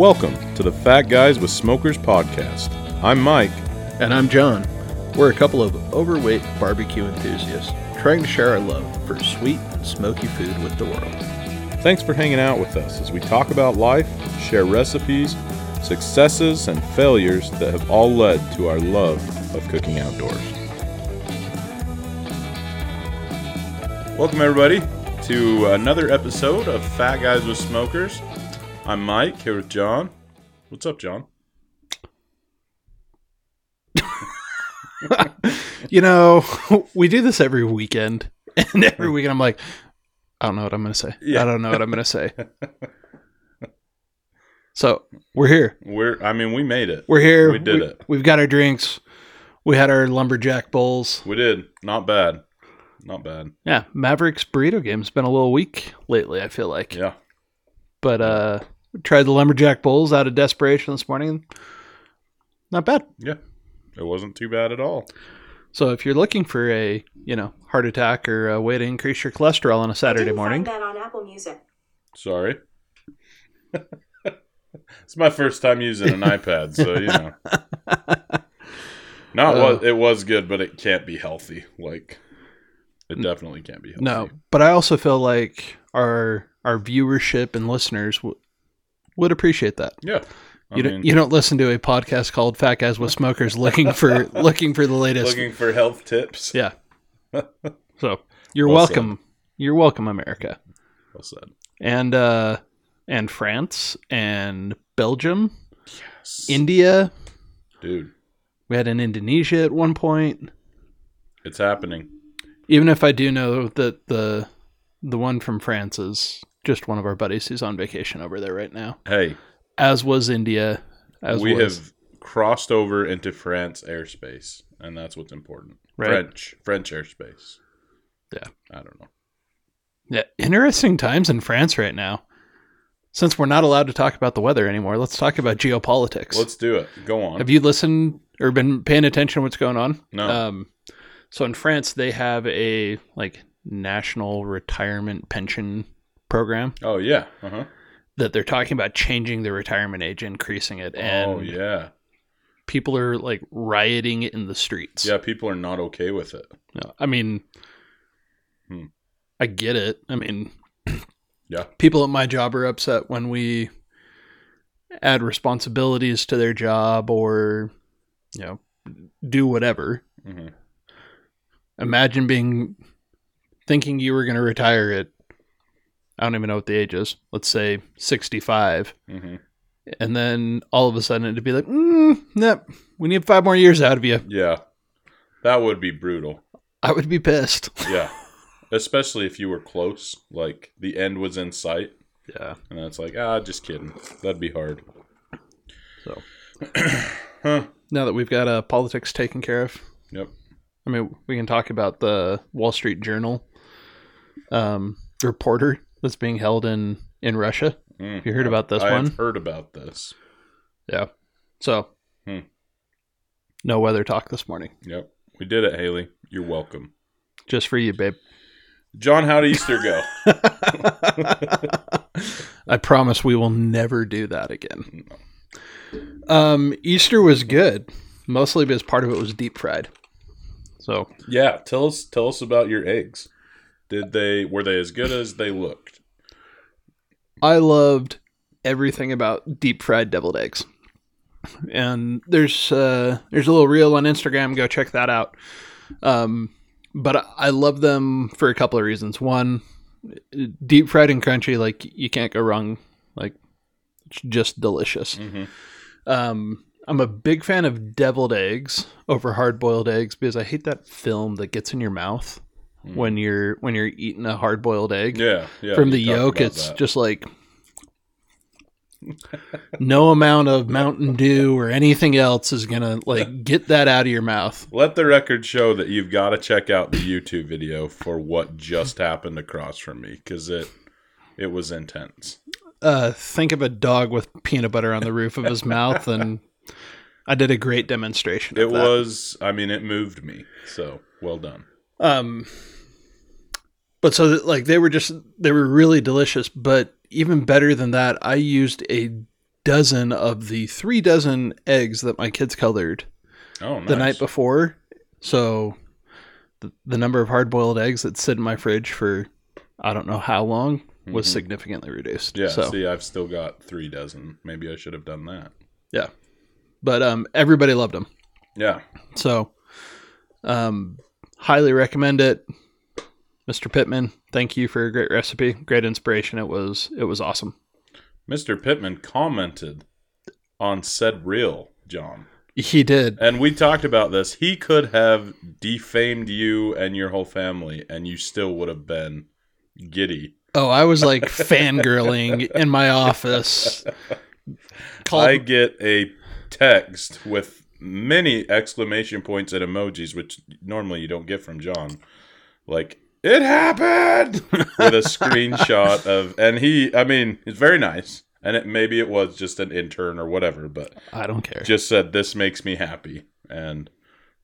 Welcome to the Fat Guys with Smokers podcast. I'm Mike. And I'm John. We're a couple of overweight barbecue enthusiasts trying to share our love for sweet and smoky food with the world. Thanks for hanging out with us as we talk about life, share recipes, successes, and failures that have all led to our love of cooking outdoors. Welcome, everybody, to another episode of Fat Guys with Smokers. I'm Mike here with John. What's up, John? You know, we do this every weekend, and every weekend I'm like, I don't know what I'm going to say. Yeah. I don't know what I'm going to say. so we're here. We're, I mean, we made it. We're here. We did it. We've got our drinks. We had our lumberjack bowls. We did. Not bad. Not bad. Yeah, Maverik's burrito game's been a little weak lately. I feel like, Yeah. but uh, we tried the lumberjack bowls out of desperation this morning. Not bad. Yeah. It wasn't too bad at all. So if you're looking for a you know heart attack or a way to increase your cholesterol on a Saturday morning, Find that on Apple Music. Sorry. it's my first time using an iPad, so you know. Not it Uh, was, it was good, but it can't be healthy. Like, it definitely can't be healthy. no. But I also feel like our our viewership and listeners w- would appreciate that. Yeah. I You mean, don't you don't listen to a podcast called Fat Guys with Smokers looking for looking for the latest. looking for health tips. Yeah. So you're Well welcome. You're welcome, America, Well said. and uh, and France and Belgium, Yes. India. Dude, We had in Indonesia at one point. it's happening. Even if I do know that the the one from France is just one of our buddies who's on vacation over there right now, Hey, as was India. As we was, have crossed over into France airspace, and that's what's important. Right. French, French airspace. Yeah. I don't know. yeah, interesting times in France right now. Since we're not allowed to talk about the weather anymore, let's talk about geopolitics. Let's do it. Go on. Have you listened or been paying attention to what's going on? No. Um, so in France, they have a like national retirement pension program oh yeah. Uh huh. that they're talking about changing the retirement age, increasing it, and oh yeah. people are like rioting in the streets. Yeah, people are not okay with it. No, I mean, Hmm. I get it. I mean, Yeah. people at my job are upset when we add responsibilities to their job or, you know, do whatever. hmm Imagine being thinking you were going to retire at, I don't even know what the age is, let's say 65. hmm And then all of a sudden it'd be like, mm, nope, we need five more years out of you. Yeah, that would be brutal. I would be pissed. Yeah, especially if you were close, like the end was in sight, Yeah. and it's like, ah, just kidding. That'd be hard. So Huh? now that we've got uh, politics taken care of, Yep. I mean, we can talk about the Wall Street Journal um, reporter that's being held in in Russia. Mm. Have you heard about this I've one? heard about this. Yeah. So, Hmm. no weather talk this morning, Yep, we did it, Haley. You're welcome. just for you, babe. John, how'd Easter go? I promise we will never do that again. Um, Easter was good, mostly because part of it was deep fried. So yeah, tell us tell us about your eggs. Did they were they as good as they looked? I loved everything about deep fried deviled eggs. And there's uh, there's a little reel on Instagram. Go check that out. Um, but I- love them for a couple of reasons. One, deep fried and crunchy, like you can't go wrong. Like it's just delicious. Mm-hmm. Um, I'm a big fan of deviled eggs over hard boiled eggs because I hate that film that gets in your mouth when you're when you're eating a hard boiled egg Yeah, yeah. from the yolk it's that. just like no amount of mountain dew or anything else is gonna like get that out of your mouth Let the record show that you've got to check out the YouTube video for what just happened across from me because it it was intense. uh think of a dog with peanut butter on the roof of his mouth and i did a great demonstration It of that. was, I mean, it moved me. So well done. Um but so that, like they were just they were really delicious but even better than that i used a dozen of the three dozen eggs that my kids colored Oh, nice. the night before. So the, the number of hard boiled eggs that sit in my fridge for I don't know how long was Mhm. significantly reduced. Yeah. So, See, I've still got three dozen. Maybe I should have done that. Yeah. But um, everybody loved them. Yeah. So, um, highly recommend it, Mr. Pittman. Thank you for a great recipe, great inspiration. It was it was awesome. Mr. Pittman commented on said reel, John. He did. And we talked about this. He could have defamed you and your whole family, and you still would have been giddy. Oh, I was like fangirling in my office. Called, I get a text with many exclamation points and emojis, which normally you don't get from John. Like, it happened! with a screenshot of, and he, I mean, it's very nice. And it, maybe it was just an intern or whatever, but I don't care. just said, this makes me happy. And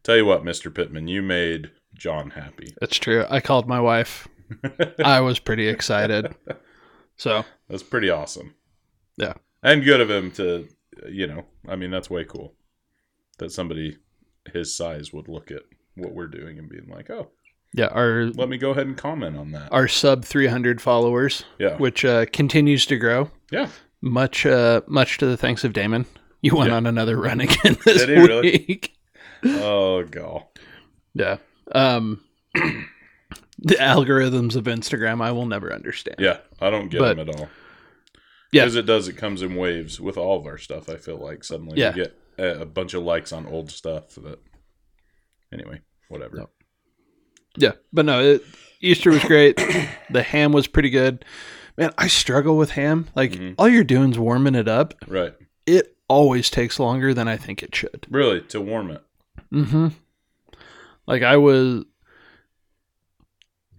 tell you what, Mr. Pittman, you made John happy. It's true. I called my wife. I was pretty excited. So That's pretty awesome. Yeah. And good of him to, you know, I mean, that's way cool that somebody his size would look at what we're doing and being like, oh, yeah, our let me go ahead and comment on that. our sub 300 followers, Yeah. which uh, continues to grow. Yeah. Much uh, much to the thanks of Damon. You went Yeah. on another run again this Did he really? week. Oh, go. Yeah. Um, the algorithms of Instagram, I will never understand. Yeah. I don't get But- him at all. Yeah. Because it does, it comes in waves with all of our stuff. I feel like suddenly Yeah. get a, bunch of likes on old stuff that, anyway, whatever. Yeah, but no, it, Easter was great. the ham was pretty good. Man, I struggle with ham. Like Mhm. all you're doing is warming it up. Right. It always takes longer than I think it should. Really, to warm it. Mm-hmm. Like I was,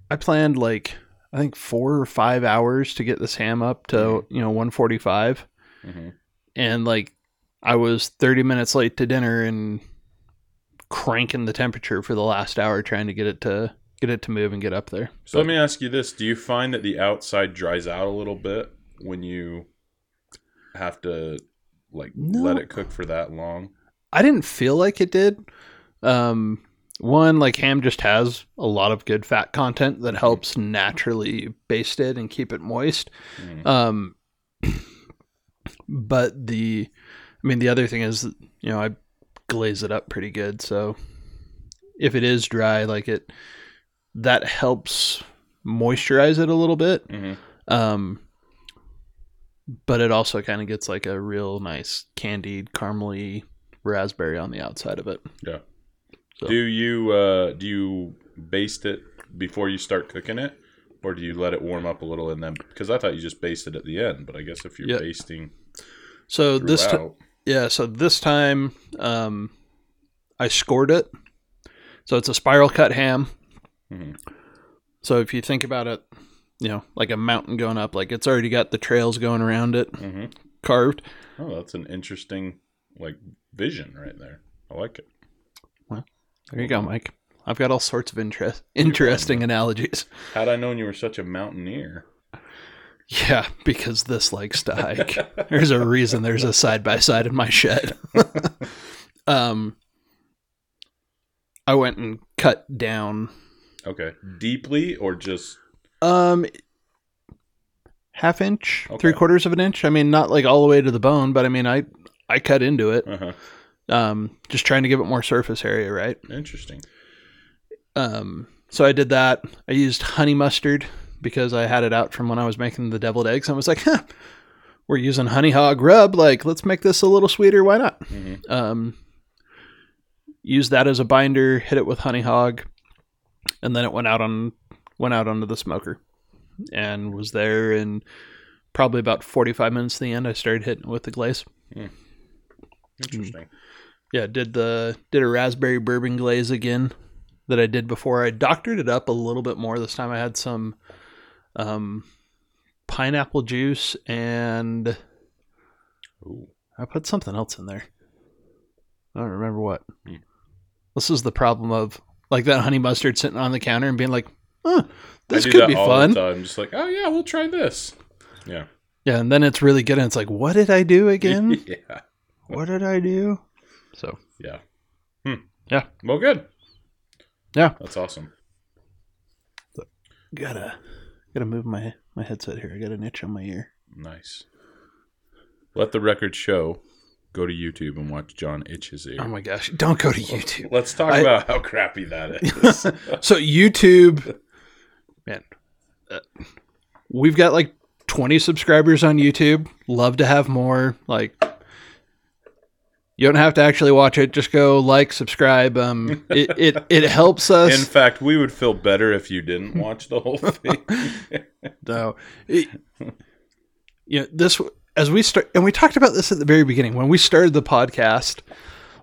I planned like I think four or five hours to get this ham up to you know 145, hmm and like I was 30 minutes late to dinner and cranking the temperature for the last hour trying to get it to get it to move and get up there. So let me ask you this: Do you find that the outside dries out a little bit when you have to like No. let it cook for that long? I didn't feel like it did. Um, one, like ham just has a lot of good fat content that helps naturally baste it and keep it moist. Mm. Um, but the, I mean, the other thing is, you know, I glaze it up pretty good. So if it is dry, like it, that helps moisturize it a little bit. hmm Um, but it also kind of gets like a real nice candied caramely raspberry on the outside of it. Yeah. So- Do you uh, do you baste it before you start cooking it, or do you let it warm up a little and then? Because I thought you just basted at the end, but I guess if you're Yeah. basting So this time, throughout, yeah. So this time, um, I scored it. So it's a spiral cut ham. Mhm. So if you think about it, you know, like a mountain going up, like it's already got the trails going around it Mhm. carved. oh, that's an interesting like vision right there. I like it. Well, there you go, Mike. I've got all sorts of interest, interesting analogies. Had I known you were such a mountaineer, Yeah, because this likes to hike. there's a reason there's a side by side in my shed. um, I went and cut down okay, deeply or just um half inch, Okay. three quarters of an inch. I mean, not like all the way to the bone, but I mean, I I cut into it. uh-huh. Um, just trying to give it more surface area, right? interesting. Um, so I did that. I used honey mustard because I had it out from when I was making the deviled eggs. I was like, huh, we're using honey hog rub. Like, let's make this a little sweeter. Why not? hmm Um, use that as a binder, hit it with honey hog, and then it went out on went out onto the smoker and was there in probably about 45 minutes to the end. I started hitting it with the glaze. Interesting. Yeah, did the did a raspberry bourbon glaze again that I did before. I doctored it up a little bit more this time. I had some um, pineapple juice and Ooh. I put something else in there. I don't remember what. Hmm. This is the problem of like that honey mustard sitting on the counter and being like, "Huh, this could be fun." time. Just like, oh yeah, we'll try this. Yeah. Yeah, and then it's really good, and it's like, what did I do again? yeah. what did I do? So Yeah. Hmm. Yeah. Well, good. Yeah. That's awesome. gotta gotta move my my headset here. I got an itch on my ear. Nice. Let the record show. Go to YouTube and watch John itch his ear. Oh my gosh! Don't go to YouTube. Let's talk I- about how crappy that is. So YouTube, man, uh, we've got like 20 subscribers on YouTube. Love to have more. Like, you don't have to actually watch it. Just go like, subscribe. Um, it it, it helps us. In fact, we would feel better if you didn't watch the whole thing. No, it, you know this as we start, and we talked about this at the very beginning when we started the podcast.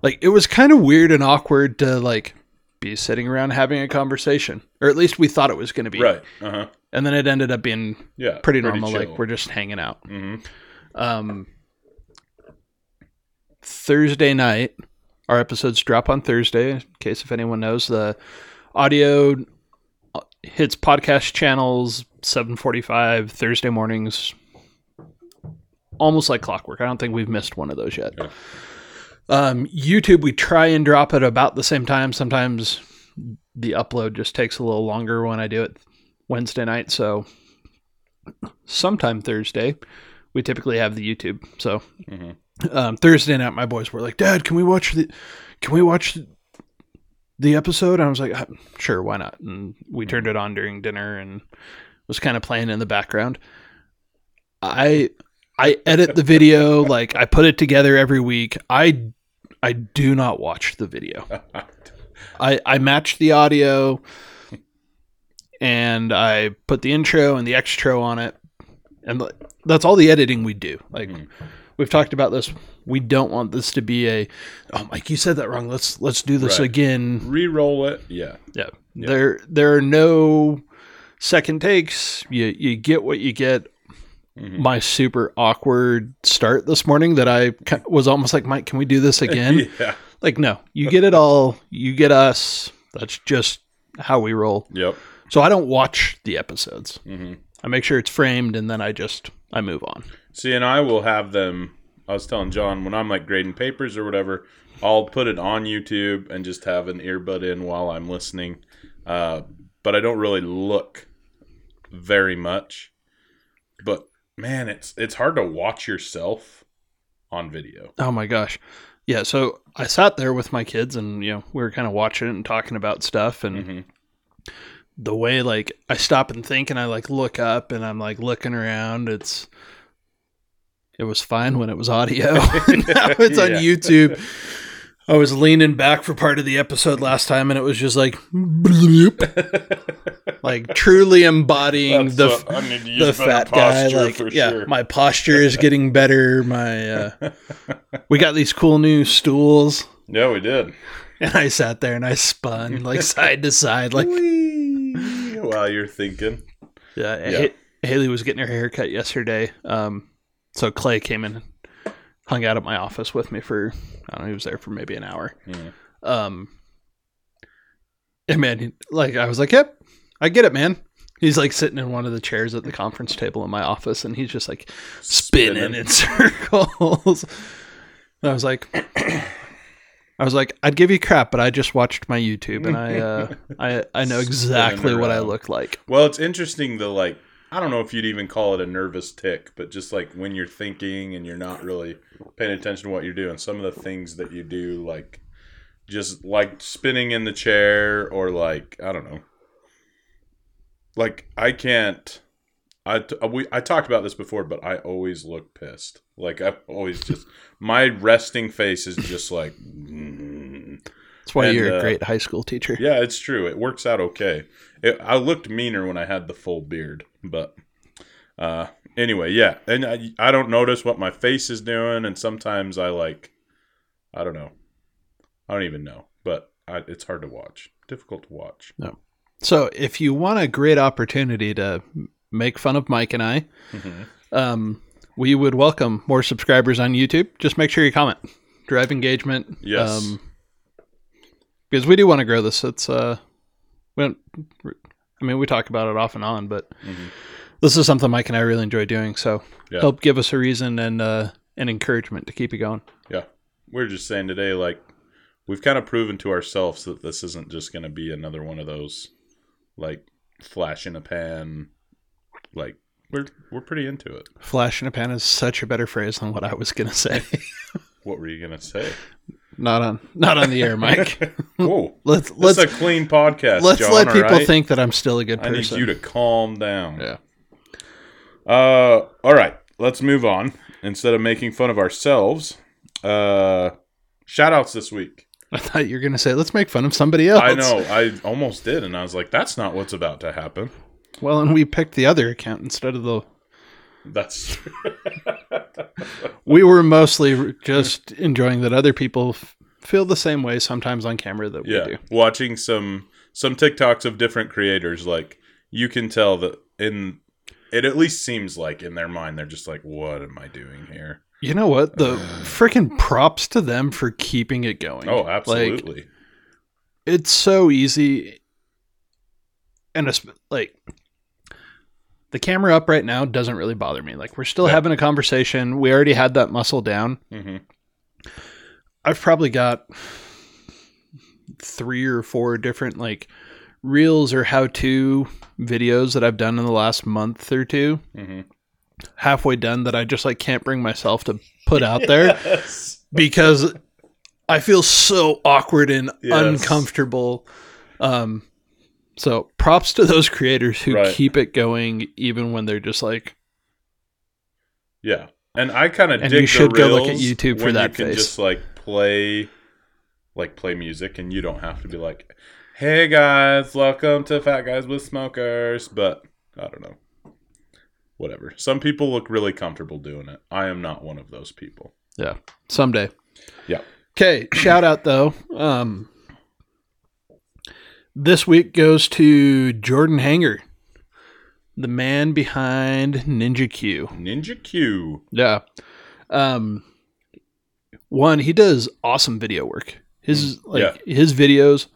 Like, it was kind of weird and awkward to like be sitting around having a conversation, or at least we thought it was going to be. right. Uh huh. And then it ended up being Yeah. pretty normal. chill. Like we're just hanging out. Mhm. Um, Thursday night, our episodes drop on Thursday. In case if anyone knows, the audio uh, hits podcast channels seven forty five Thursday mornings, almost like clockwork. I don't think we've missed one of those yet. Yeah. Um, YouTube, we try and drop it about the same time. Sometimes the upload just takes a little longer when I do it Wednesday night. So sometime Thursday, we typically have the YouTube. So Mhm. Um, Thursday night, my boys were like, "Dad, can we watch the? Can we watch the episode?" And I was like, "Uh, "Sure, why not?" And we turned it on during dinner and was kind of playing in the background. I I edit the video, like I put it together every week. I I do not watch the video. I I match the audio and I put the intro and the extra on it. And that's all the editing we do. Like Mhm. We've talked about this. We don't want this to be a oh Mike, you said that wrong. Let's let's do this Right. again. Re-roll it. Yeah. Yeah. Yeah. There there are no second takes. You you get what you get. Mhm. My super awkward start this morning that I was almost like, Mike, can we do this again? yeah. like, no, you get it all. You get us. That's just how we roll. Yep. So I don't watch the episodes. hmm I make sure it's framed and then I just I move on. See, and I will have them. I was telling John when I'm like grading papers or whatever, I'll put it on YouTube and just have an earbud in while I'm listening. Uh, but I don't really look very much. But man, it's it's hard to watch yourself on video. Oh my gosh. Yeah, so I sat there with my kids and you know, we were kind of watching it and talking about stuff and hmm the way like I stop and think and I like look up and I'm like looking around, it's it was fine when it was audio. now it's on Yeah. YouTube. I was leaning back for part of the episode last time and it was just like bloop, like truly embodying That's the what- need to the fat guy like for yeah sure. my posture is getting better my uh we got these cool new stools yeah, we did. and i sat there and i spun like side to side like While you're thinking, yeah, Yeah. Ha- haley was getting her hair cut yesterday um so clay came in and hung out at my office with me for i don't know he was there for maybe an hour Mhm. um and man like i was like yep i get it man he's like sitting in one of the chairs at the conference table in my office and he's just like spinning, in circles. And I was like, I was like, I'd give you crap, but I just watched my YouTube and I, uh, I, I know exactly what I look like. Well, it's interesting the like I don't know if you'd even call it a nervous tick, but just like when you're thinking and you're not really paying attention to what you're doing, some of the things that you do like just like spinning in the chair or like I don't know. Like I can't I we I talked about this before, but I always look pissed. Like I always just my resting face is just like mm. That's why And, you're uh, a great high school teacher. Yeah, it's true. It works out okay. It, I looked meaner when I had the full beard, but uh, anyway, yeah. And I, I don't notice what my face is doing, and sometimes I like, I don't know, I don't even know, but I, it's hard to watch, difficult to watch. No. So if you want a great opportunity to make fun of Mike and I, Mhm. um, we would welcome more subscribers on YouTube. Just make sure you comment, drive engagement. Yes. Um, because we do want to grow this. It's uh, we don't. I mean, we talk about it off and on, but Mhm. this is something Mike and I really enjoy doing. So Yeah. help give us a reason and uh, an encouragement to keep it going. Yeah. We're just saying today, like, we've kind of proven to ourselves that this isn't just going to be another one of those, like, flash in a pan. Like, we're we're pretty into it. Flash in a pan is such a better phrase than what I was gonna say. What were you gonna say? Not on not on the air, Mike. Whoa, Let's let's a clean podcast. let's John, let people right? think that I'm still a good person. I need you to calm down. yeah. Uh, all right, let's move on. Instead of making fun of ourselves, uh, shout outs this week. I thought you were gonna say let's make fun of somebody else. I know, I almost did, and I was like, that's not what's about to happen. Well, and we picked the other account instead of the. That's We were mostly just enjoying that other people f- feel the same way sometimes on camera that we yeah. do. Watching some some TikToks of different creators, like you can tell that in it at least seems like in their mind they're just like, what am I doing here? You know what? The freaking props to them for keeping it going. Oh, Like, absolutely. it's so easy and it's like the camera up right now doesn't really bother me like we're still Yeah. having a conversation we already had that muscle down hmm i've probably got three or four different like reels or how to videos that i've done in the last month or two hmm halfway done that i just like can't bring myself to put out there because I feel so awkward and Yes. uncomfortable. Um, so props to those creators who Right. keep it going even when they're just like, Yeah, and I kind of And dig you should go look at YouTube for that you can face. just like play, like play music, and you don't have to be like, "Hey guys, welcome to Fat Guys with Smokers." But I don't know, whatever. Some people look really comfortable doing it. I am not one of those people. yeah, someday. Yeah. Okay. Shout out though. Um, this week goes to Jordan Hanger, the man behind Ninja Q. Ninja Q. Yeah. Um one, he does awesome video work. His like his videos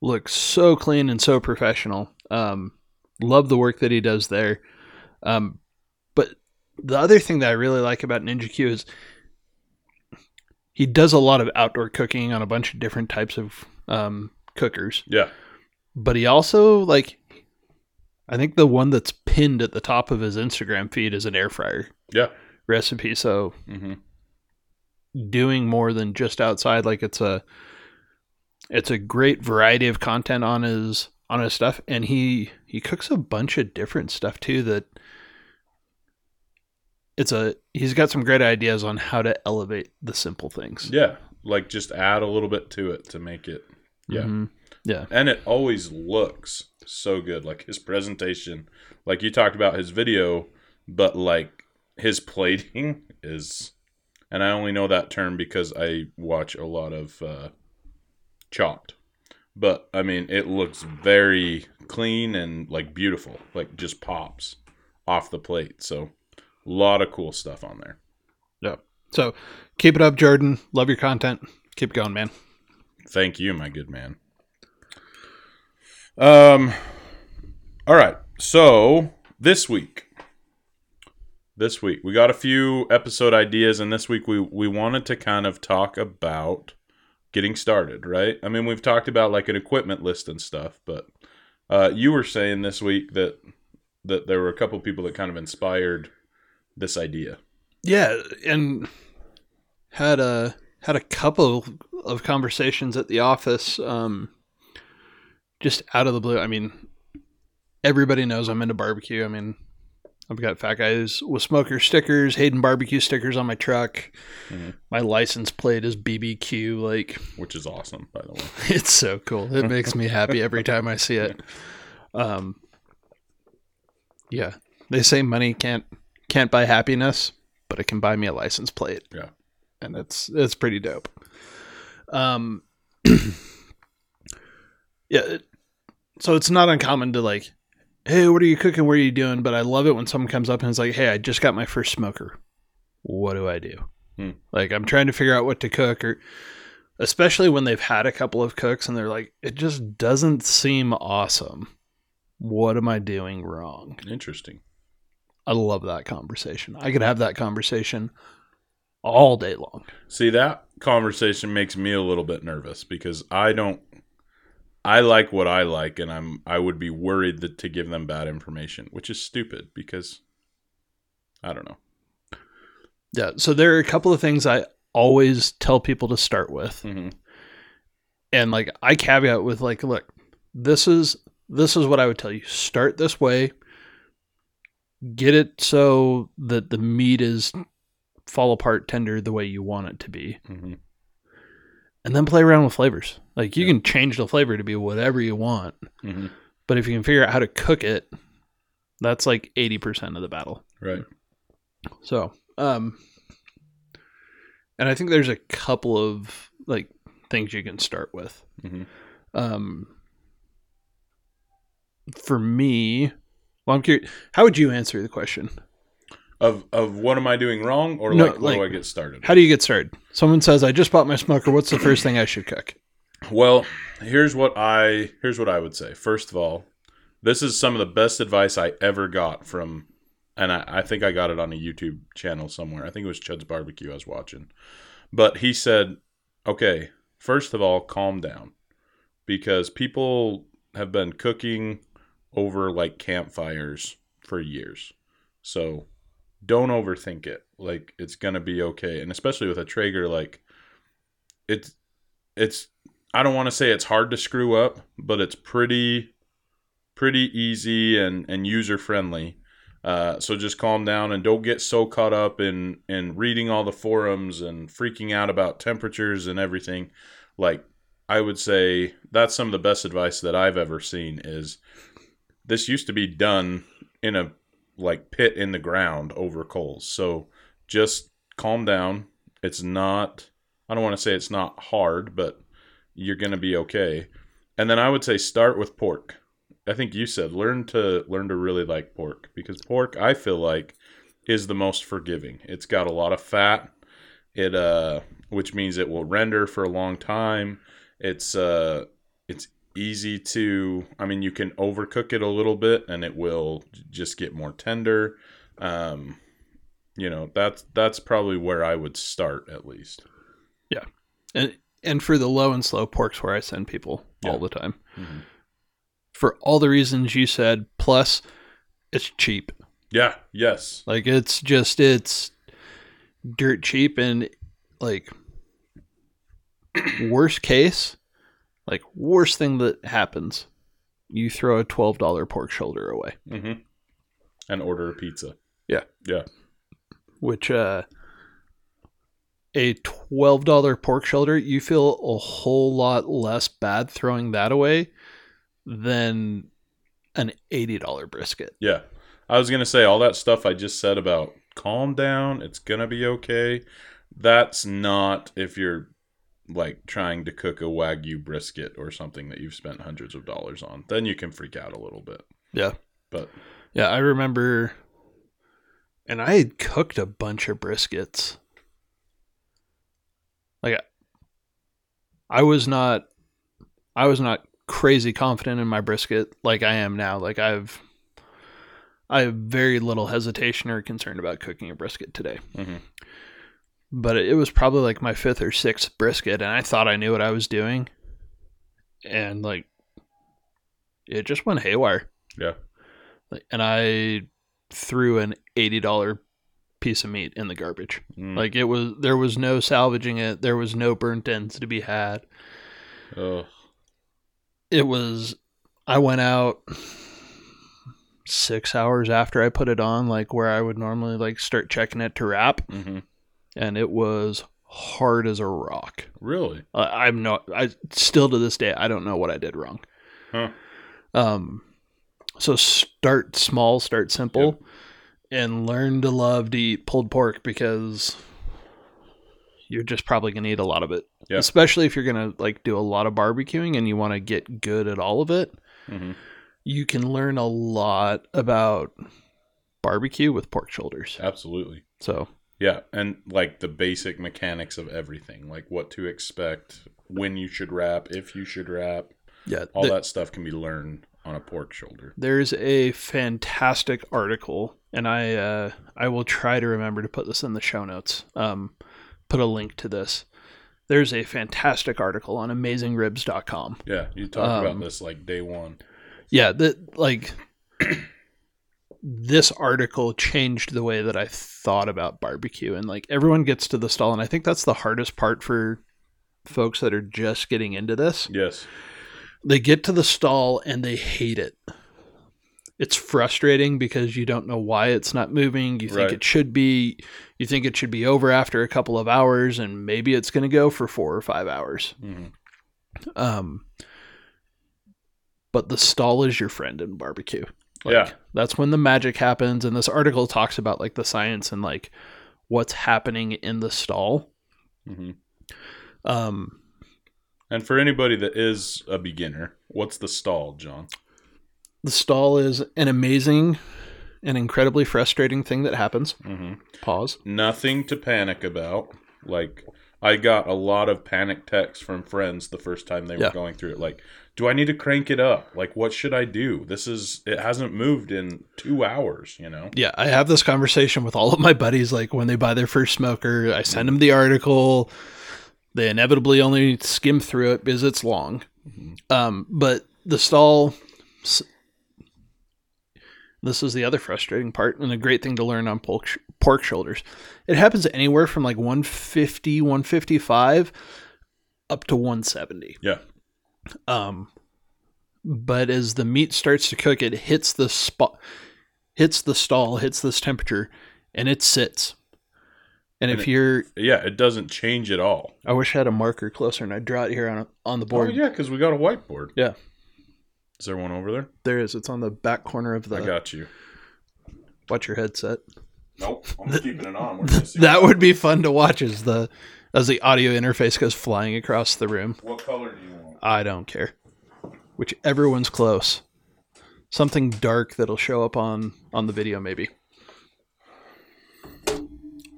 look so clean and so professional. Um love the work that he does there. Um but the other thing that I really like about Ninja Q is he does a lot of outdoor cooking on a bunch of different types of um cookers. Yeah, But he also like I think the one that's pinned at the top of his Instagram feed is an air fryer yeah. recipe. So hmm doing more than just outside, like it's a it's a great variety of content on his on his stuff, and he he cooks a bunch of different stuff too. That it's a he's got some great ideas on how to elevate the simple things. Yeah, like just add a little bit to it to make it. Yeah. Mhm. yeah, and it always looks so good like his presentation like you talked about his video but like his plating is and i only know that term because i watch a lot of uh chopped but i mean it looks very clean and like beautiful like just pops off the plate so a lot of cool stuff on there yeah. So keep it up, Jordan. Love your content. Keep going, man. Thank you, my good man. Um all right. So, this week this week we got a few episode ideas and this week we we wanted to kind of talk about getting started, right? I mean, we've talked about like an equipment list and stuff, but uh you were saying this week that that there were a couple people that kind of inspired this idea. Yeah, and had a had a couple of conversations at the office, um, just out of the blue. I mean, everybody knows I'm into barbecue. I mean, I've got fat guys with smoker stickers, Hayden barbecue stickers on my truck. Mhm. My license plate is BBQ. Like, Which is awesome, by the way. it's so cool. It makes me happy every time I see it. Um, yeah, they say money can't can't buy happiness, but it can buy me a license plate. Yeah. And it's it's pretty dope. Um, yeah, it- so it's not uncommon to like, hey, what are you cooking? What are you doing? But I love it when someone comes up and is like, hey, I just got my first smoker. What do I do? Hmm. Like, I'm trying to figure out what to cook, or especially when they've had a couple of cooks and they're like, it just doesn't seem awesome. What am I doing wrong? Interesting. I love that conversation. I could have that conversation all day long. See, that conversation makes me a little bit nervous because I don't. I like what I like, and I'm. I would be worried that to give them bad information, which is stupid because I don't know. Yeah. So there are a couple of things I always tell people to start with. hmm And like I caveat with like, look, this is this is what I would tell you. Start this way. Get it so that the meat is fall apart tender the way you want it to be. hmm And then play around with flavors. Like you Yeah. can change the flavor to be whatever you want. hmm But if you can figure out how to cook it, that's like 80% of the battle. Right. So, um, and I think there's a couple of like things you can start with. hmm Um, for me, well, I'm curious. How would you answer the question? Of of what am I doing wrong, or No, like, what do I get started? How do you get started? Someone says, "I just bought my smoker. What's the first thing I should cook?" Well, here's what I here's what I would say. First of all, this is some of the best advice I ever got from, and I, I think I got it on a YouTube channel somewhere. I think it was Chud's Barbecue I was watching, but he said, "Okay, first of all, calm down, because people have been cooking over like campfires for years, so don't overthink it. Like it's gonna be okay, and especially with a Traeger, like it's it's I don't want to say it's hard to screw up, but it's pretty pretty easy and and user friendly. Uh, so just calm down and don't get so caught up in in reading all the forums and freaking out about temperatures and everything. Like I would say that's some of the best advice that I've ever seen is this used to be done in a like pit in the ground over coals. So just calm down. It's not I don't want to say it's not hard, but you're going to be okay. And then I would say start with pork. I think you said learn to learn to really like pork because pork I feel like is the most forgiving. It's got a lot of fat. It uh which means it will render for a long time. It's uh it's easy to I mean you can overcook it a little bit and it will just get more tender. Um you know, that's that's probably where I would start at least. Yeah. And and for the low and slow porks, where I send people Yeah. all the time, Mhm. for all the reasons you said, plus it's cheap. Yeah, yes. Like it's just it's dirt cheap and like worst case, like worst thing that happens, you throw a twelve dollar pork shoulder away. Mm-hmm. And order a pizza. Yeah. Yeah. Which uh a twelve dollar pork shoulder, you feel a whole lot less bad throwing that away than an eighty dollar brisket. Yeah. I was going to say all that stuff I just said about calm down, it's going to be okay. That's not if you're like trying to cook a wagyu brisket or something that you've spent hundreds of dollars on. Then you can freak out a little bit. Yeah. But Yeah, I remember and I had cooked a bunch of briskets. Like I was not I was not crazy confident in my brisket like I am now. Like I've I have very little hesitation or concern about cooking a brisket today. mhm. But it was probably like my fifth or sixth brisket and I thought I knew what I was doing. And like it just went haywire. yeah. Like, and I threw an eighty dollar piece of meat in the garbage. Mm. Like it was, there was no salvaging it. There was no burnt ends to be had. Ugh. It was. I went out six hours after I put it on, like where I would normally like start checking it to wrap, Mhm. And it was hard as a rock. Really? Uh, I'm not. I still to this day I don't know what I did wrong. Huh. Um, so start small, start simple, and learn to love to eat pulled pork because you're just probably gonna eat a lot of it. Yeah. Especially if you're gonna like do a lot of barbecuing and you want to get good at all of it. hmm You can learn a lot about barbecue with pork shoulders. Absolutely. So Yeah, and like the basic mechanics of everything, like what to expect, when you should wrap, if you should wrap, yeah, all th- that stuff can be learned on a pork shoulder. There's a fantastic article, and I uh, I will try to remember to put this in the show notes. Um, put a link to this. There's a fantastic article on AmazingRibs.com. Yeah, you talked Um, about this like day one. Yeah, that like this article changed the way that I thought about barbecue, and like everyone gets to the stall, and I think that's the hardest part for folks that are just getting into this. Yes. They get to the stall and they hate it. It's frustrating because you don't know why it's not moving. You think Right. it should be. You think it should be over after a couple of hours, and maybe it's going to go for four or five hours. hmm Um, but the stall is your friend in barbecue. Like, Yeah. that's when the magic happens. And this article talks about like the science and like what's happening in the stall. hmm Um, And for anybody that is a beginner, what's the stall, John? the stall is an amazing and incredibly frustrating thing that happens. hmm Pause. Nothing to panic about. Like I got a lot of panic texts from friends the first time they were going through it. Like, do I need to crank it up? Like, what should I do? This is it hasn't moved in two hours. You know. Yeah, I have this conversation with all of my buddies. Like when they buy their first smoker, I send them the article. They inevitably only skim through it because it's long. Um, but the stall, this is the other frustrating part and a great thing to learn on pork, sh- pork shoulders. It happens anywhere from like 150, 155 up to 170. Yeah. Um, but as the meat starts to cook, it hits the spot, hits the stall, hits this temperature, and it sits. And, And if it- you're, Yeah. It doesn't change at all. I wish I had a marker closer and I'd draw it here on on the board. Oh yeah, because we got a whiteboard. Yeah. Is there one over there? There is. it is. On the back corner of the. I got you. Watch your headset. Nope. I'm keeping it on. We're gonna see That would be fun to watch as the as the audio interface goes flying across the room. what color do you? I don't care. Whichever one's close. Something dark that'll show up on on the video maybe.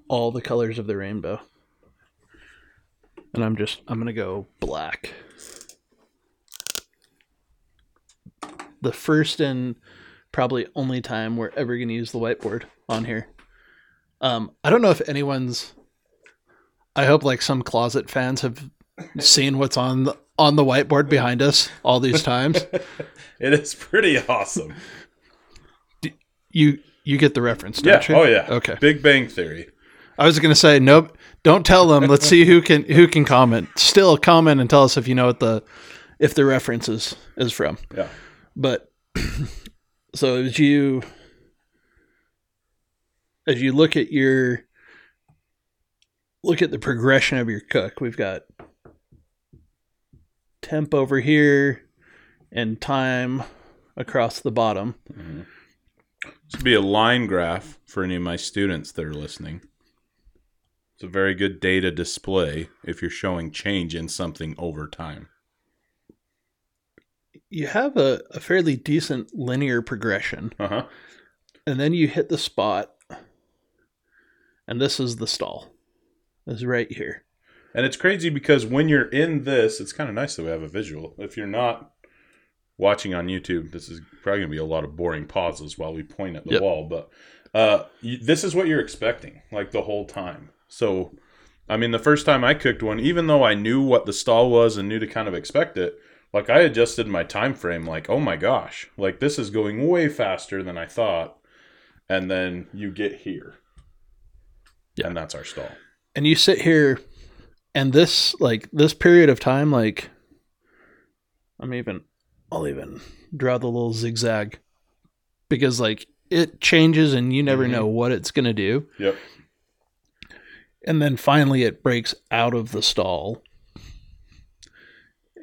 All the colors of the rainbow. And I'm just I'm going to go black. The first and probably only time we're ever going to use the whiteboard on here. Um I don't know if anyone's I hope like some closet fans have seen what's on the on the whiteboard behind us all these times. It is pretty awesome. You you get the reference, yeah. don't you? Oh yeah. Okay. Big Bang Theory. I was gonna say nope. Don't tell them. Let's see who can who can comment. Still comment and tell us if you know what the if the reference is is from. Yeah. But so as you as you look at your look at the progression of your cook, we've got temp over here and time across the bottom. This would be a line graph for any of my students that are listening. It's a very good data display if you're showing change in something over time. You have a, a fairly decent linear progression. Uh huh. and then you hit the spot and this is the stall is right here And it's crazy because when you're in this, it's kind of nice that we have a visual. If you're not watching on YouTube, this is probably going to be a lot of boring pauses while we point at the Yep. wall. But uh, you, this is what you're expecting, like the whole time. So, I mean, the first time I cooked one, even though I knew what the stall was and knew to kind of expect it, like I adjusted my time frame. Like, oh my gosh, like this is going way faster than I thought. And then you get here, Yeah. and that's our stall. and you sit here and this like this period of time like i'm even i'll even draw the little zigzag because like it changes and you never Mhm. know what it's going to do Yep. and then finally it breaks out of the stall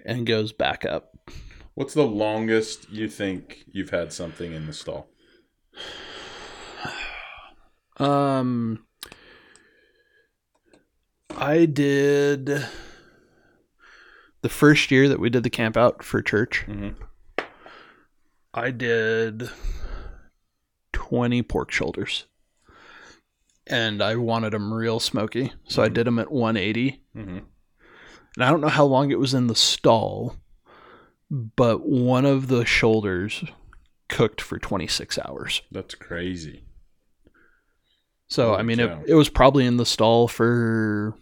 and goes back up What's the longest you think you've had something in the stall? Um, I did the first year that we did the camp out for church. Mhm. I did twenty pork shoulders, and I wanted them real smoky, so I Mhm. did them at one eighty. Mm-hmm. And I don't know how long it was in the stall, but one of the shoulders cooked for twenty six hours. That's crazy. So I mean, cow. it, it was probably in the stall for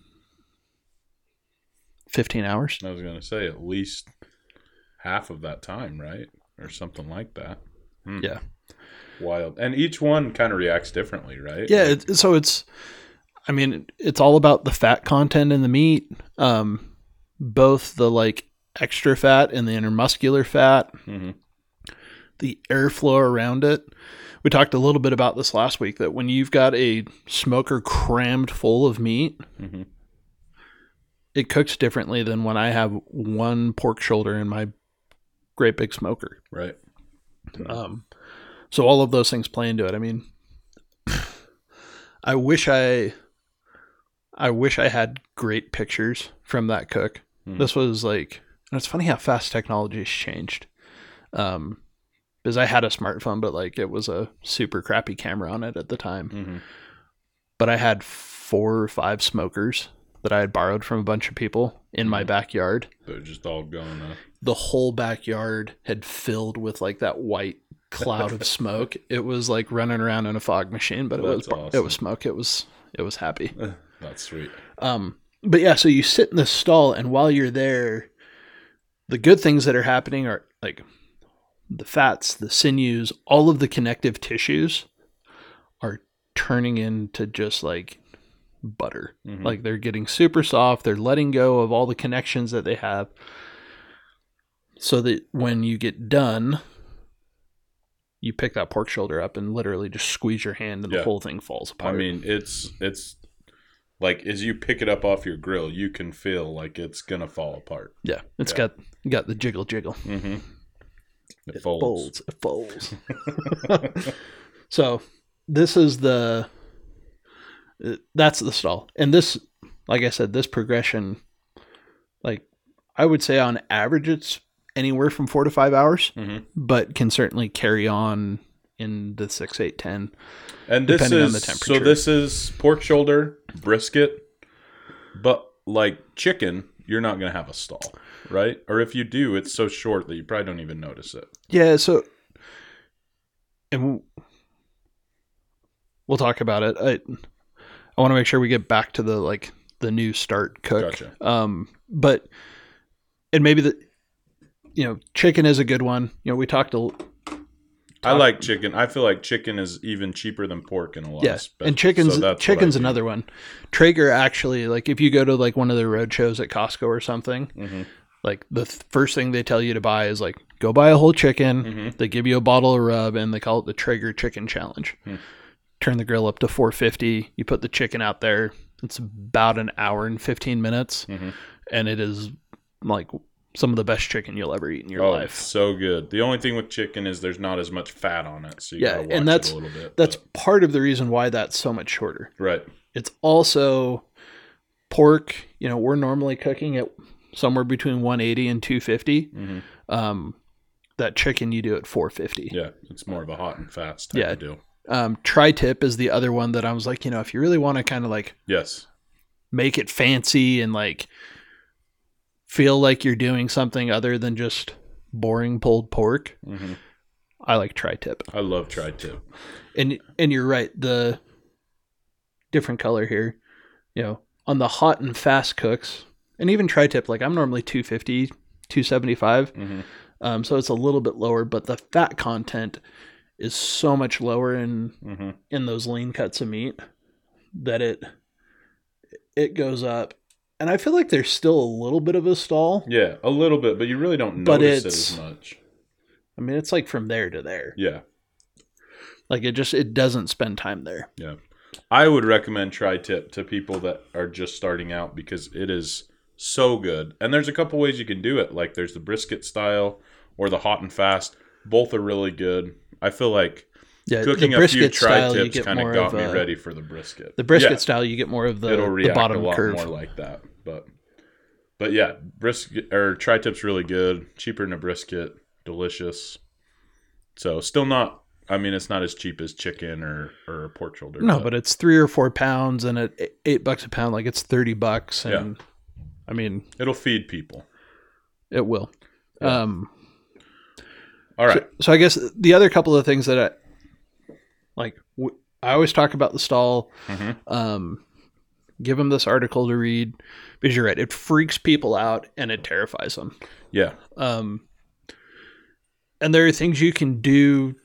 fifteen hours. I was gonna say at least half of that time, right, or something like that. Hmm. Yeah. Wild, and each one kind of reacts differently, right? Yeah, Like, it, so it's, I mean, it's all about the fat content in the meat. Um, both the like extra fat and the intermuscular fat, mhm. the airflow around it. We talked a little bit about this last week that when you've got a smoker crammed full of meat, Mhm. It cooks differently than when I have one pork shoulder in my great big smoker. right. Um, so all of those things play into it. I mean, I wish I, I wish I had great pictures from that cook. Hmm. This was like, and it's funny how fast technology has changed. Um, because I had a smartphone, but like it was a super crappy camera on it at the time. hmm But I had four or five smokers that I had borrowed from a bunch of people in my Mhm. backyard. They're just all going up. the whole backyard had filled with like that white cloud of smoke. It was like running around in a fog machine, but it was awesome. it was smoke. It was it was happy. That's sweet. Um, but yeah, so you sit in the stall, and while you're there, the good things that are happening are like the fats, the sinews, all of the connective tissues are turning into just like butter. Mhm. Like they're getting super soft. They're letting go of all the connections that they have. So that when you get done, you pick that pork shoulder up and literally just squeeze your hand and Yeah. the whole thing falls apart. I mean, it's it's like as you pick it up off your grill, you can feel like it's gonna fall apart. yeah, it's yeah. got got the jiggle jiggle. Mm-hmm. It, It folds. folds. It folds. so this is the that's the stall, and this, like I said, this progression, like I would say on average, it's anywhere from four to five hours, Mhm. but can certainly carry on in the six, eight, ten. And this Depending on the temperature. so. This is pork shoulder, brisket, but like chicken, you're not gonna have a stall, right? Or if you do, it's so short that you probably don't even notice it. Yeah. So, and we'll, we'll talk about it. I I want to make sure we get back to the like the new start cook. Gotcha. Um, but and maybe the you know chicken is a good one. You know, we talked a. Talk, I like chicken. I feel like chicken is even cheaper than pork in a lot. of yes, spec- and chicken's so chicken's another one. Traeger actually like if you go to like one of the road shows at Costco or something, Mhm. like the th- first thing they tell you to buy is like go buy a whole chicken. Mhm. They give you a bottle of rub and they call it the Traeger Chicken Challenge. Hmm. Turn the grill up to 450. You put the chicken out there. It's about an hour and 15 minutes, Mhm. and it is like some of the best chicken you'll ever eat in your Oh, life. so good. The only thing with chicken is there's not as much fat on it, so you Yeah, and that's- it a little bit. That's but- part of the reason why that's so much shorter. right. It's also pork. You know, we're normally cooking at somewhere between 180 and 250. hmm Um, that chicken you do at 450. Yeah, it's more of a hot and fast type Yeah. deal. Um, tri-tip is the other one that I was like, you know, if you really want to kind of like Yes. make it fancy and like feel like you're doing something other than just boring pulled pork, hmm I like tri-tip. I love tri-tip. And and you're right, the different color here, you know, on the hot and fast cooks, and even tri-tip like I'm normally 250, 275. hmm Um so it's a little bit lower, but the fat content is so much lower in hmm in those lean cuts of meat that it it goes up. And I feel like there's still a little bit of a stall. Yeah, a little bit, but you really don't But notice it as much. I mean, it's like from there to there. Yeah, Like it just it doesn't spend time there. yeah. I would recommend tri-tip to people that are just starting out because it is so good. And there's a couple ways you can do it. Like there's the brisket style or the hot and fast. Both are really good. I feel like Yeah, cooking a few you tri-tips kind of got of me a, ready for the brisket. The brisket Yeah. style you get more of the it'll the react bottom a lot curve. more like that. But but yeah, brisket or tri tip's really good, cheaper than a brisket, delicious. So still not. I mean, it's not as cheap as chicken or or pork shoulder. no, but it's three or four pounds, and at eight- bucks a pound, like it's thirty bucks, Yeah. and I mean it'll feed people. it will. Yeah. Um, All right. So, so I guess the other couple of things that I like w- I always talk about the stall. Mhm. Um, give them this article to read because you're right. It freaks people out and it terrifies them. Yeah. Um, and there are things you can do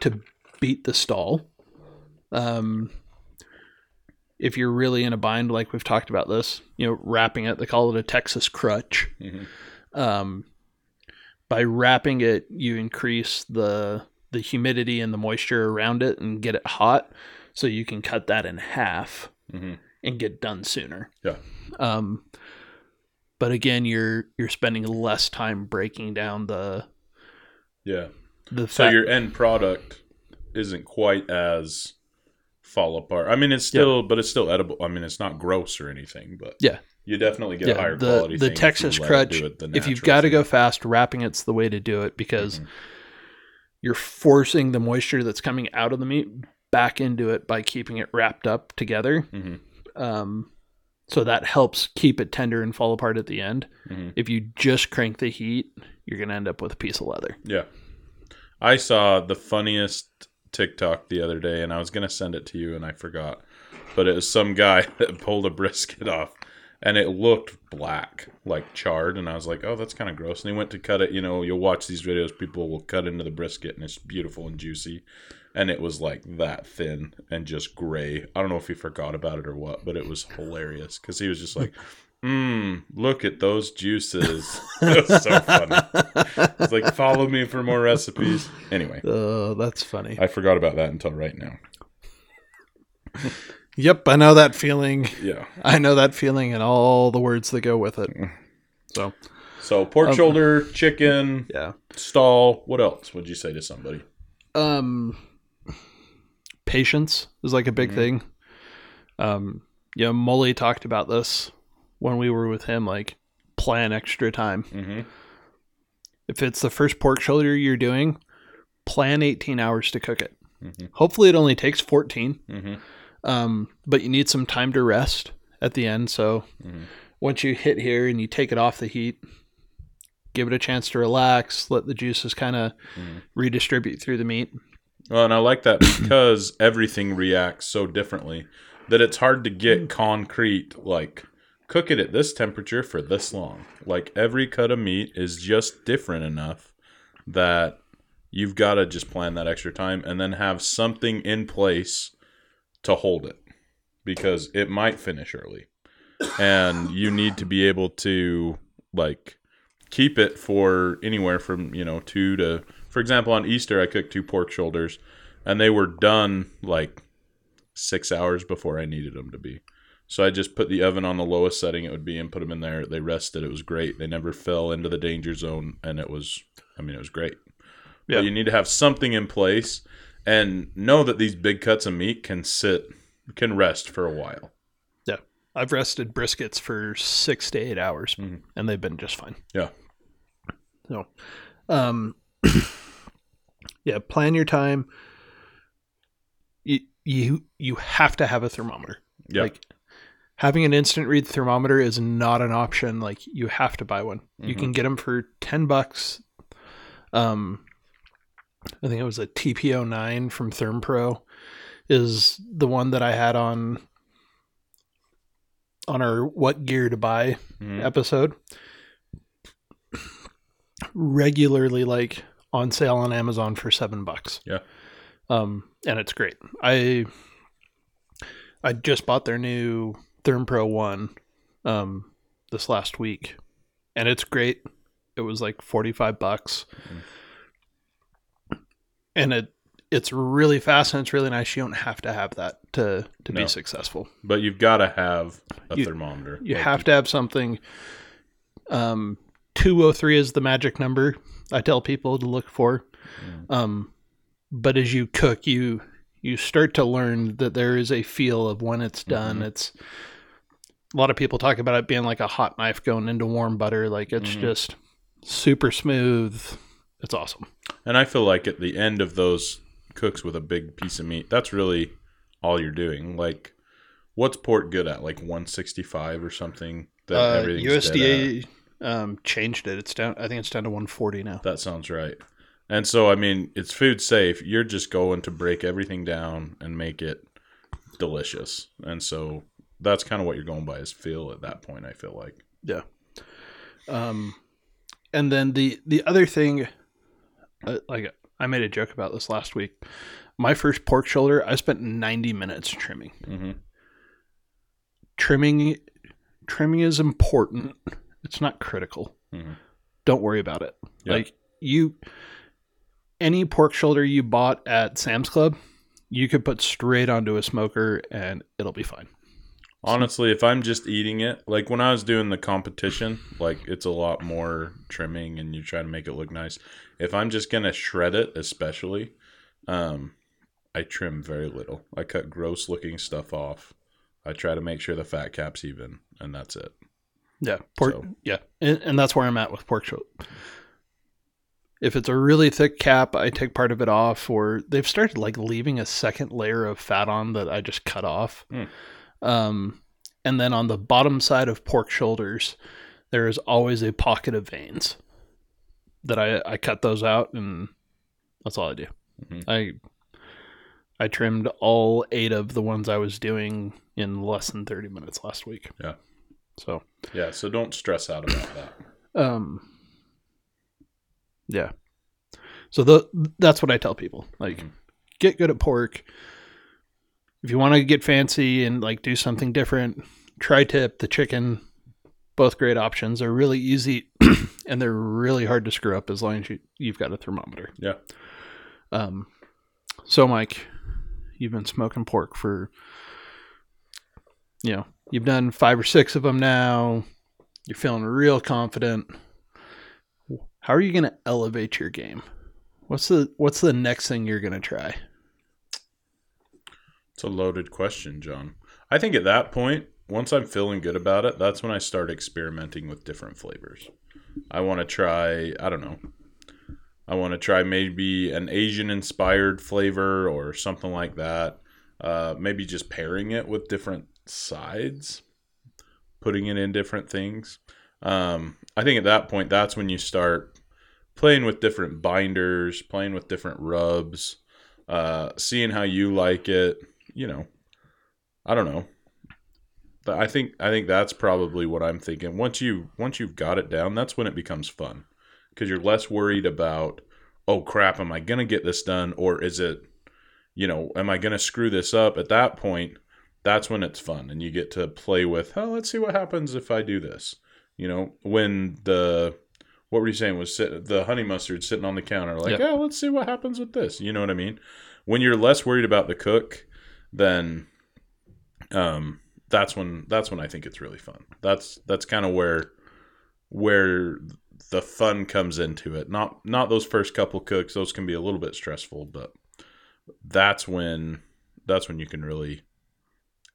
to beat the stall. Um, if you're really in a bind, like we've talked about this, you know, wrapping it, they call it a Texas crutch. Mhm. Um, by wrapping it, you increase the the humidity and the moisture around it and get it hot, so you can cut that in half Mhm. and get done sooner. Yeah. Um, but again, you're you're spending less time breaking down the Yeah. the So fat- your end product isn't quite as fall apart. I mean, it's still, but it's still edible. I mean, it's not gross or anything, but Yeah. You definitely get a yeah, higher the quality. the thing if Texas crutch. it the If you've got to go fast, wrapping it's the way to do it because Mhm. you're forcing the moisture that's coming out of the meat back into it by keeping it wrapped up together. Mhm. Um, so that helps keep it tender and fall apart at the end. Mhm. If you just crank the heat, you're gonna end up with a piece of leather. Yeah. I saw the funniest TikTok the other day, and I was going to send it to you, and I forgot. But it was some guy that pulled a brisket off, and it looked black, like charred. And I was like, oh, that's kind of gross. And he went to cut it. You know, you'll watch these videos, people will cut into the brisket, and it's beautiful and juicy. And it was like that thin and just gray. I don't know if he forgot about it or what, but it was hilarious because he was just like, Mmm, look at those juices. it was so funny. It's like, follow me for more recipes. Anyway, Oh, that's funny. I forgot about that until right now. Yep, I know that feeling. Yeah. I know that feeling and all the words that go with it. So, So pork Um, shoulder, chicken, yeah. stall. What else would you say to somebody? Um patience is like a big Mhm. thing. Um you know, Molly talked about this when we were with him like plan extra time. Mm-hmm. If it's the first pork shoulder you're doing, plan 18 hours to cook it. Mhm. Hopefully it only takes 14. Mm-hmm. Um but you need some time to rest at the end, so Mhm. once you hit here and you take it off the heat, give it a chance to relax, let the juices kind of Mhm. redistribute through the meat. Well, and I like that because everything reacts so differently that it's hard to get concrete, like, cook it at this temperature for this long. Like, every cut of meat is just different enough that you've got to just plan that extra time and then have something in place to hold it because it might finish early. And you need to be able to, like, keep it for anywhere from, you know, two to for example, on Easter, I cooked two pork shoulders, and they were done like six hours before I needed them to be. So I just put the oven on the lowest setting it would be and put them in there. They rested. It was great. They never fell into the danger zone, and it was, I mean, it was great. Yeah. But you need to have something in place and know that these big cuts of meat can sit, can rest for a while. Yeah. I've rested briskets for six to eight hours, Mhm. and they've been just fine. Yeah. So, um, yeah, plan your time. You you you have to have a thermometer. Yeah. Like having an instant read thermometer is not an option. Like you have to buy one. You Mhm. can get them for ten bucks. Um, I think it was a TPO nine from ThermPro is the one that I had on on our what gear to buy Mhm. episode. Regularly like on sale on Amazon for seven bucks. Yeah. Um, and it's great. I I just bought their new ThermPro one um this last week. And it's great. It was like forty five bucks. And it it's really fast and it's really nice. You don't have to have that to to No. be successful. But you've got to have a You- thermometer. You Like, have to have something. Um, two oh three is the magic number. I tell people to look for. Mm. Um, but as you cook, you you start to learn that there is a feel of when it's done. Mhm. It's a lot of people talk about it being like a hot knife going into warm butter. Like it's Mhm. just super smooth. It's awesome. And I feel like at the end of those cooks with a big piece of meat, that's really all you're doing. Like, what's port good at? Like 165 or something? That Uh, everything's dead USDA um, changed it. It's down. I think it's down to one forty now. That sounds right. And so, I mean, it's food safe. You're just going to break everything down and make it delicious. And so that's kind of what you're going by is feel at that point, I feel like. Yeah. Um, and then the the other thing, like I made a joke about this last week. My first pork shoulder, I spent 90 minutes trimming. Mm-hmm. Trimming, trimming is important. It's not critical. Mhm. Don't worry about it. Yeah. Like you, any pork shoulder you bought at Sam's Club, you could put straight onto a smoker and it'll be fine. Honestly, if I'm just eating it, like when I was doing the competition, like it's a lot more trimming and you try to make it look nice. If I'm just gonna shred it, especially, um, I trim very little. I cut gross looking stuff off. I try to make sure the fat cap's even, and that's it. Yeah, pork. So- Yeah, and, and that's where I'm at with pork shoulder. If it's a really thick cap, I take part of it off, or they've started like leaving a second layer of fat on that I just cut off. Hmm. Um, and then on the bottom side of pork shoulders, there is always a pocket of veins that I I cut those out, and that's all I do. Mhm. I I trimmed all eight of the ones I was doing in less than thirty minutes last week. Yeah. So. Yeah, so don't stress out about that. Um, yeah. So the that's what I tell people. Like, Mhm. get good at pork. If you want to get fancy and like do something different, tri-tip, the chicken, both great options. They're really easy and they're really hard to screw up as long as you, you've got a thermometer. Yeah. Um, so Mike, you've been smoking pork for, you know, you've done five or six of them now. You're feeling real confident. How are you going to elevate your game? What's the What's the next thing you're going to try? It's a loaded question, John. I think at that point, once I'm feeling good about it, that's when I start experimenting with different flavors. I want to try, I don't know. I want to try maybe an Asian inspired flavor or something like that. Uh, maybe just pairing it with different sides, putting it in different things. Um, I think at that point, that's when you start playing with different binders, playing with different rubs, uh, seeing how you like it. You know, I don't know. But I think I think that's probably what I'm thinking. Once you once you've got it down, that's when it becomes fun because you're less worried about oh crap, am I gonna get this done or is it, you know, am I gonna screw this up? At that point, that's when it's fun and you get to play with. Oh, let's see what happens if I do this. You know, when the what were you saying was sit, the honey mustard sitting on the counter like, Yeah. oh, let's see what happens with this. You know what I mean? When you're less worried about the cook, then um that's when that's when I think it's really fun. That's that's kind of where where the fun comes into it. Not not those first couple cooks; those can be a little bit stressful, but that's when that's when you can really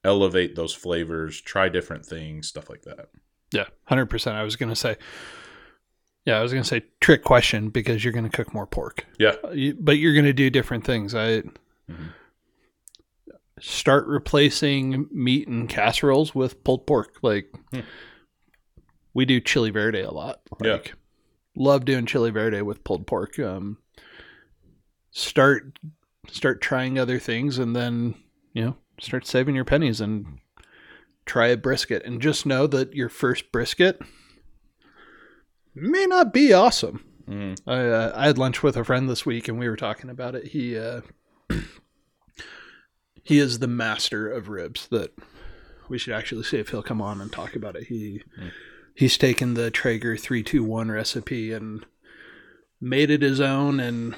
elevate those flavors, try different things, stuff like that. Yeah, hundred percent. I was gonna say, yeah, I was gonna say trick question because you're gonna cook more pork. Yeah. Uh, but you're gonna do different things. I Mhm. Start replacing meat and casseroles with pulled pork. Like Hmm. we do chili verde a lot. Yeah. Love doing chili verde with pulled pork. Um, start start trying other things, and then you know start saving your pennies and try a brisket. And just know that your first brisket may not be awesome. Mm, I uh, I had lunch with a friend this week, and we were talking about it. He uh, he is the master of ribs. That we should actually see if he'll come on and talk about it. He Mm. he's taken the Traeger three two one recipe and made it his own, and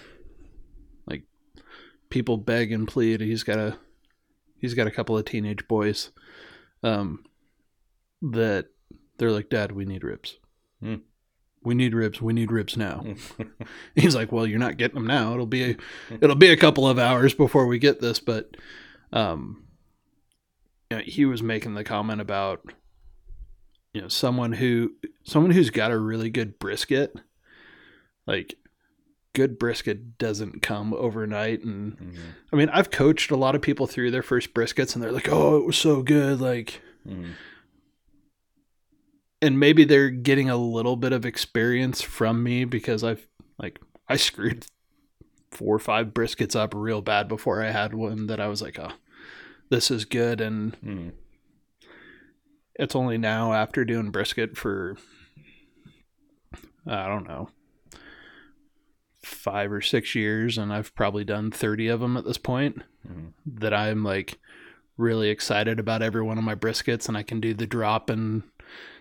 like people beg and plead. He's got a he's got a couple of teenage boys, um, that they're like, Dad, we need ribs. Mm. We need ribs. We need ribs now. mm. He's like, "Well, you're not getting them now. It'll be a, it'll be a couple of hours before we get this." But, um, you know, he was making the comment about, you know, someone who someone who's got a really good brisket, like good brisket doesn't come overnight. And Mhm, I mean, I've coached a lot of people through their first briskets, and they're like, "Oh, it was so good!" Like, mhm. and maybe they're getting a little bit of experience from me because I've like I screwed four or five briskets up real bad before I had one that I was like, oh, this is good. And Mhm. it's only now after doing brisket for, I don't know, five or six years, and I've probably done 30 of them at this point, Mhm. that I'm like really excited about every one of my briskets, and I can do the drop and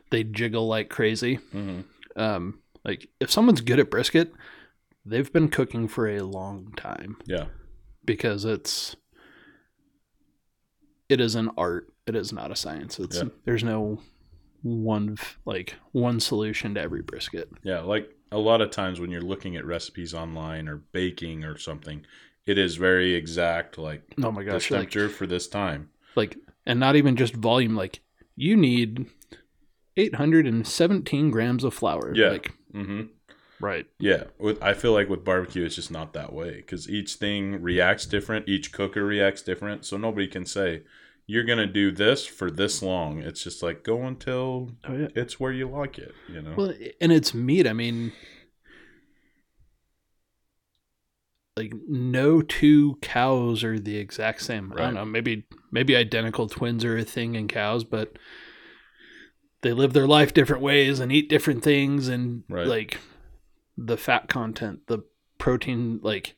they jiggle like crazy. Mhm. Um, like if someone's good at brisket, they've been cooking for a long time Yeah. because it's it is an art. It is not a science. It's Yeah. there's no one like one solution to every brisket. Yeah, like a lot of times when you're looking at recipes online or baking or something, it is very exact, like Oh my this gosh! Like, temperature for this time. like and not even just volume. Like you need 817 grams of flour. Yeah. Like hmm right. Yeah, with I feel like with barbecue, it's just not that way because each thing reacts different. Each cooker reacts different, so nobody can say you're gonna do this for this long. It's just like go until Oh yeah. it's where you like it. You know. Well, and it's meat. I mean, like no two cows are the exact same. I don't know. Maybe maybe identical twins are a thing in cows, but they live their life different ways and eat different things, and Right. like the fat content, the protein, like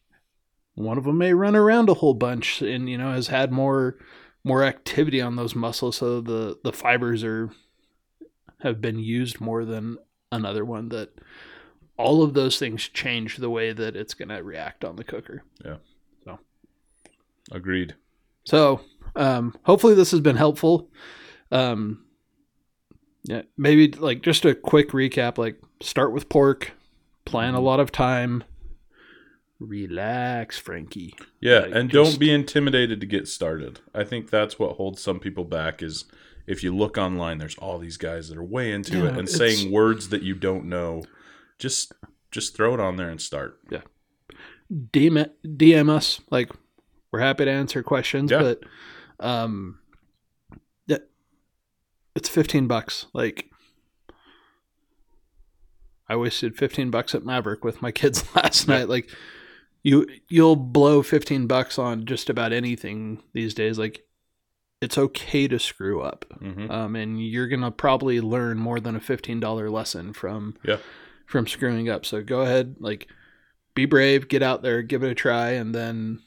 one of them may run around a whole bunch and you know has had more more activity on those muscles so the the fibers are have been used more than another one that all of those things change the way that it's going to react on the cooker Yeah. So Agreed. so um hopefully this has been helpful um yeah maybe like just a quick recap like start with pork plan a lot of time relax frankie Yeah, Like, and just- don't be intimidated to get started. I think that's what holds some people back is if you look online, there's all these guys that are way into Yeah, it and it's- saying words that you don't know. Just just throw it on there and start. Yeah. DM, DM us. Like, we're happy to answer questions, Yeah. but um, yeah, it's fifteen bucks. Like, I wasted fifteen bucks at Maverik with my kids last night. Like, you you'll blow fifteen bucks on just about anything these days. Like, it's okay to screw up, hmm um, and you're gonna probably learn more than a fifteen dollar lesson from Yeah. from screwing up. So go ahead, like be brave, get out there, give it a try, and then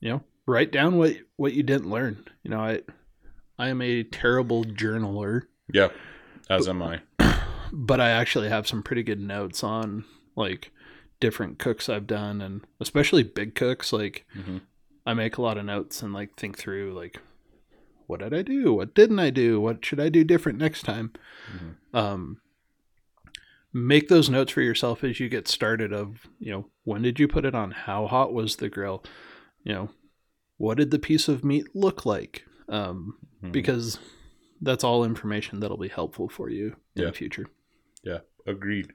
you know write down what what you didn't learn. You know, I I am a terrible journaler, Yeah, as am I. but I actually have some pretty good notes on like different cooks I've done, and especially big cooks. Like hmm I make a lot of notes and like think through like what did I do? What didn't I do? What should I do different next time? Mhm. Um, make those notes for yourself as you get started. Of you know when did you put it on? How hot was the grill? You know what did the piece of meat look like? Um, Mhm. because that's all information that'll be helpful for you in Yeah. the future. Yeah, agreed.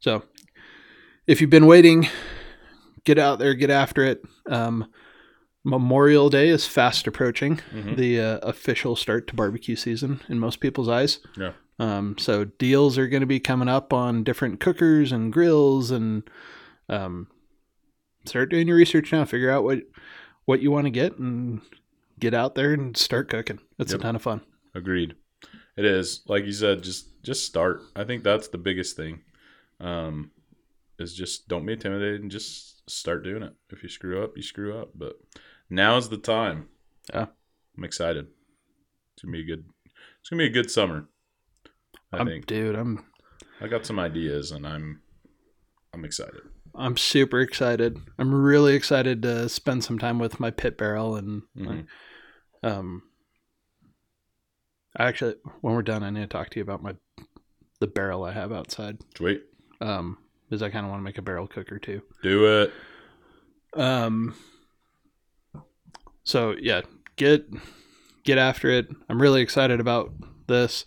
So if you've been waiting, get out there, get after it. Um, Memorial Day is fast approaching, Mhm. the uh, official start to barbecue season in most people's eyes. Yeah. Um, so deals are going to be coming up on different cookers and grills, and um, start doing your research now. Figure out what what you want to get, and get out there and start cooking. It's Yep. a ton of fun. Agreed. It is like you said. Just just start. I think that's the biggest thing. Um, is just don't be intimidated and just start doing it. If you screw up, you screw up. But now's the time. Yeah. I'm excited. It's gonna be a good. It's gonna be a good summer. I I'm, think dude, I'm I got some ideas and I'm I'm excited. I'm super excited. I'm really excited to spend some time with my pit barrel and Mhm. um actually when we're done I need to talk to you about my the barrel I have outside. Sweet. Um because I kind of want to make a barrel cooker too. Do it. Um so yeah, get get after it. I'm really excited about this.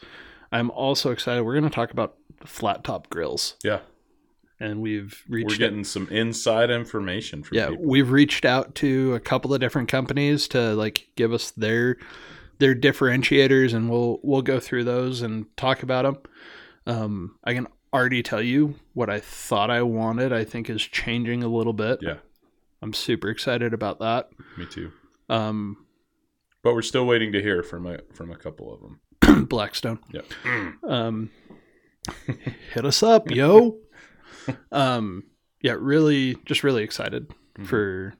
I'm also excited we're going to talk about flat top grills Yeah. and we've reached We're getting some inside information from yeah people. we've reached out to a couple of different companies to like give us their their differentiators and we'll we'll go through those and talk about them um i can already tell you what i thought i wanted i think is changing a little bit Yeah. I'm super excited about that. Me too. Um, But we're still waiting to hear from a from a couple of them. Blackstone. Yeah. Um, hit us up, yo. Um, yeah, really, just really excited Mhm. for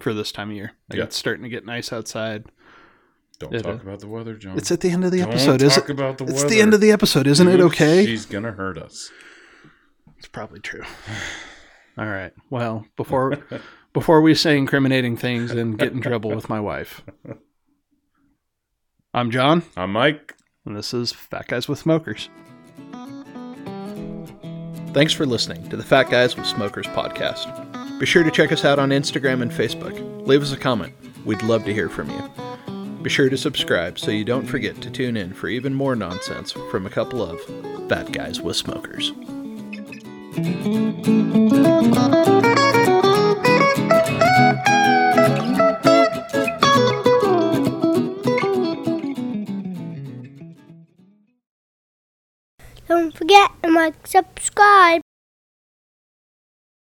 for this time of year. Like Yeah. It's starting to get nice outside. Don't It, talk about the weather, John. It's at the end of the Don't episode, is talk it? about the It's weather. the end of the episode, isn't it? Okay. She's gonna hurt us. It's probably true. All right. Well, before before we say incriminating things and get in trouble with my wife, I'm John, I'm Mike. and this is Fat Guys with Smokers. Thanks for listening to the Fat Guys with Smokers podcast. Be sure to check us out on Instagram and Facebook. Leave us a comment. We'd love to hear from you. Be sure to subscribe so you don't forget to tune in for even more nonsense from a couple of bad Guys with Smokers. Don't forget to like, subscribe.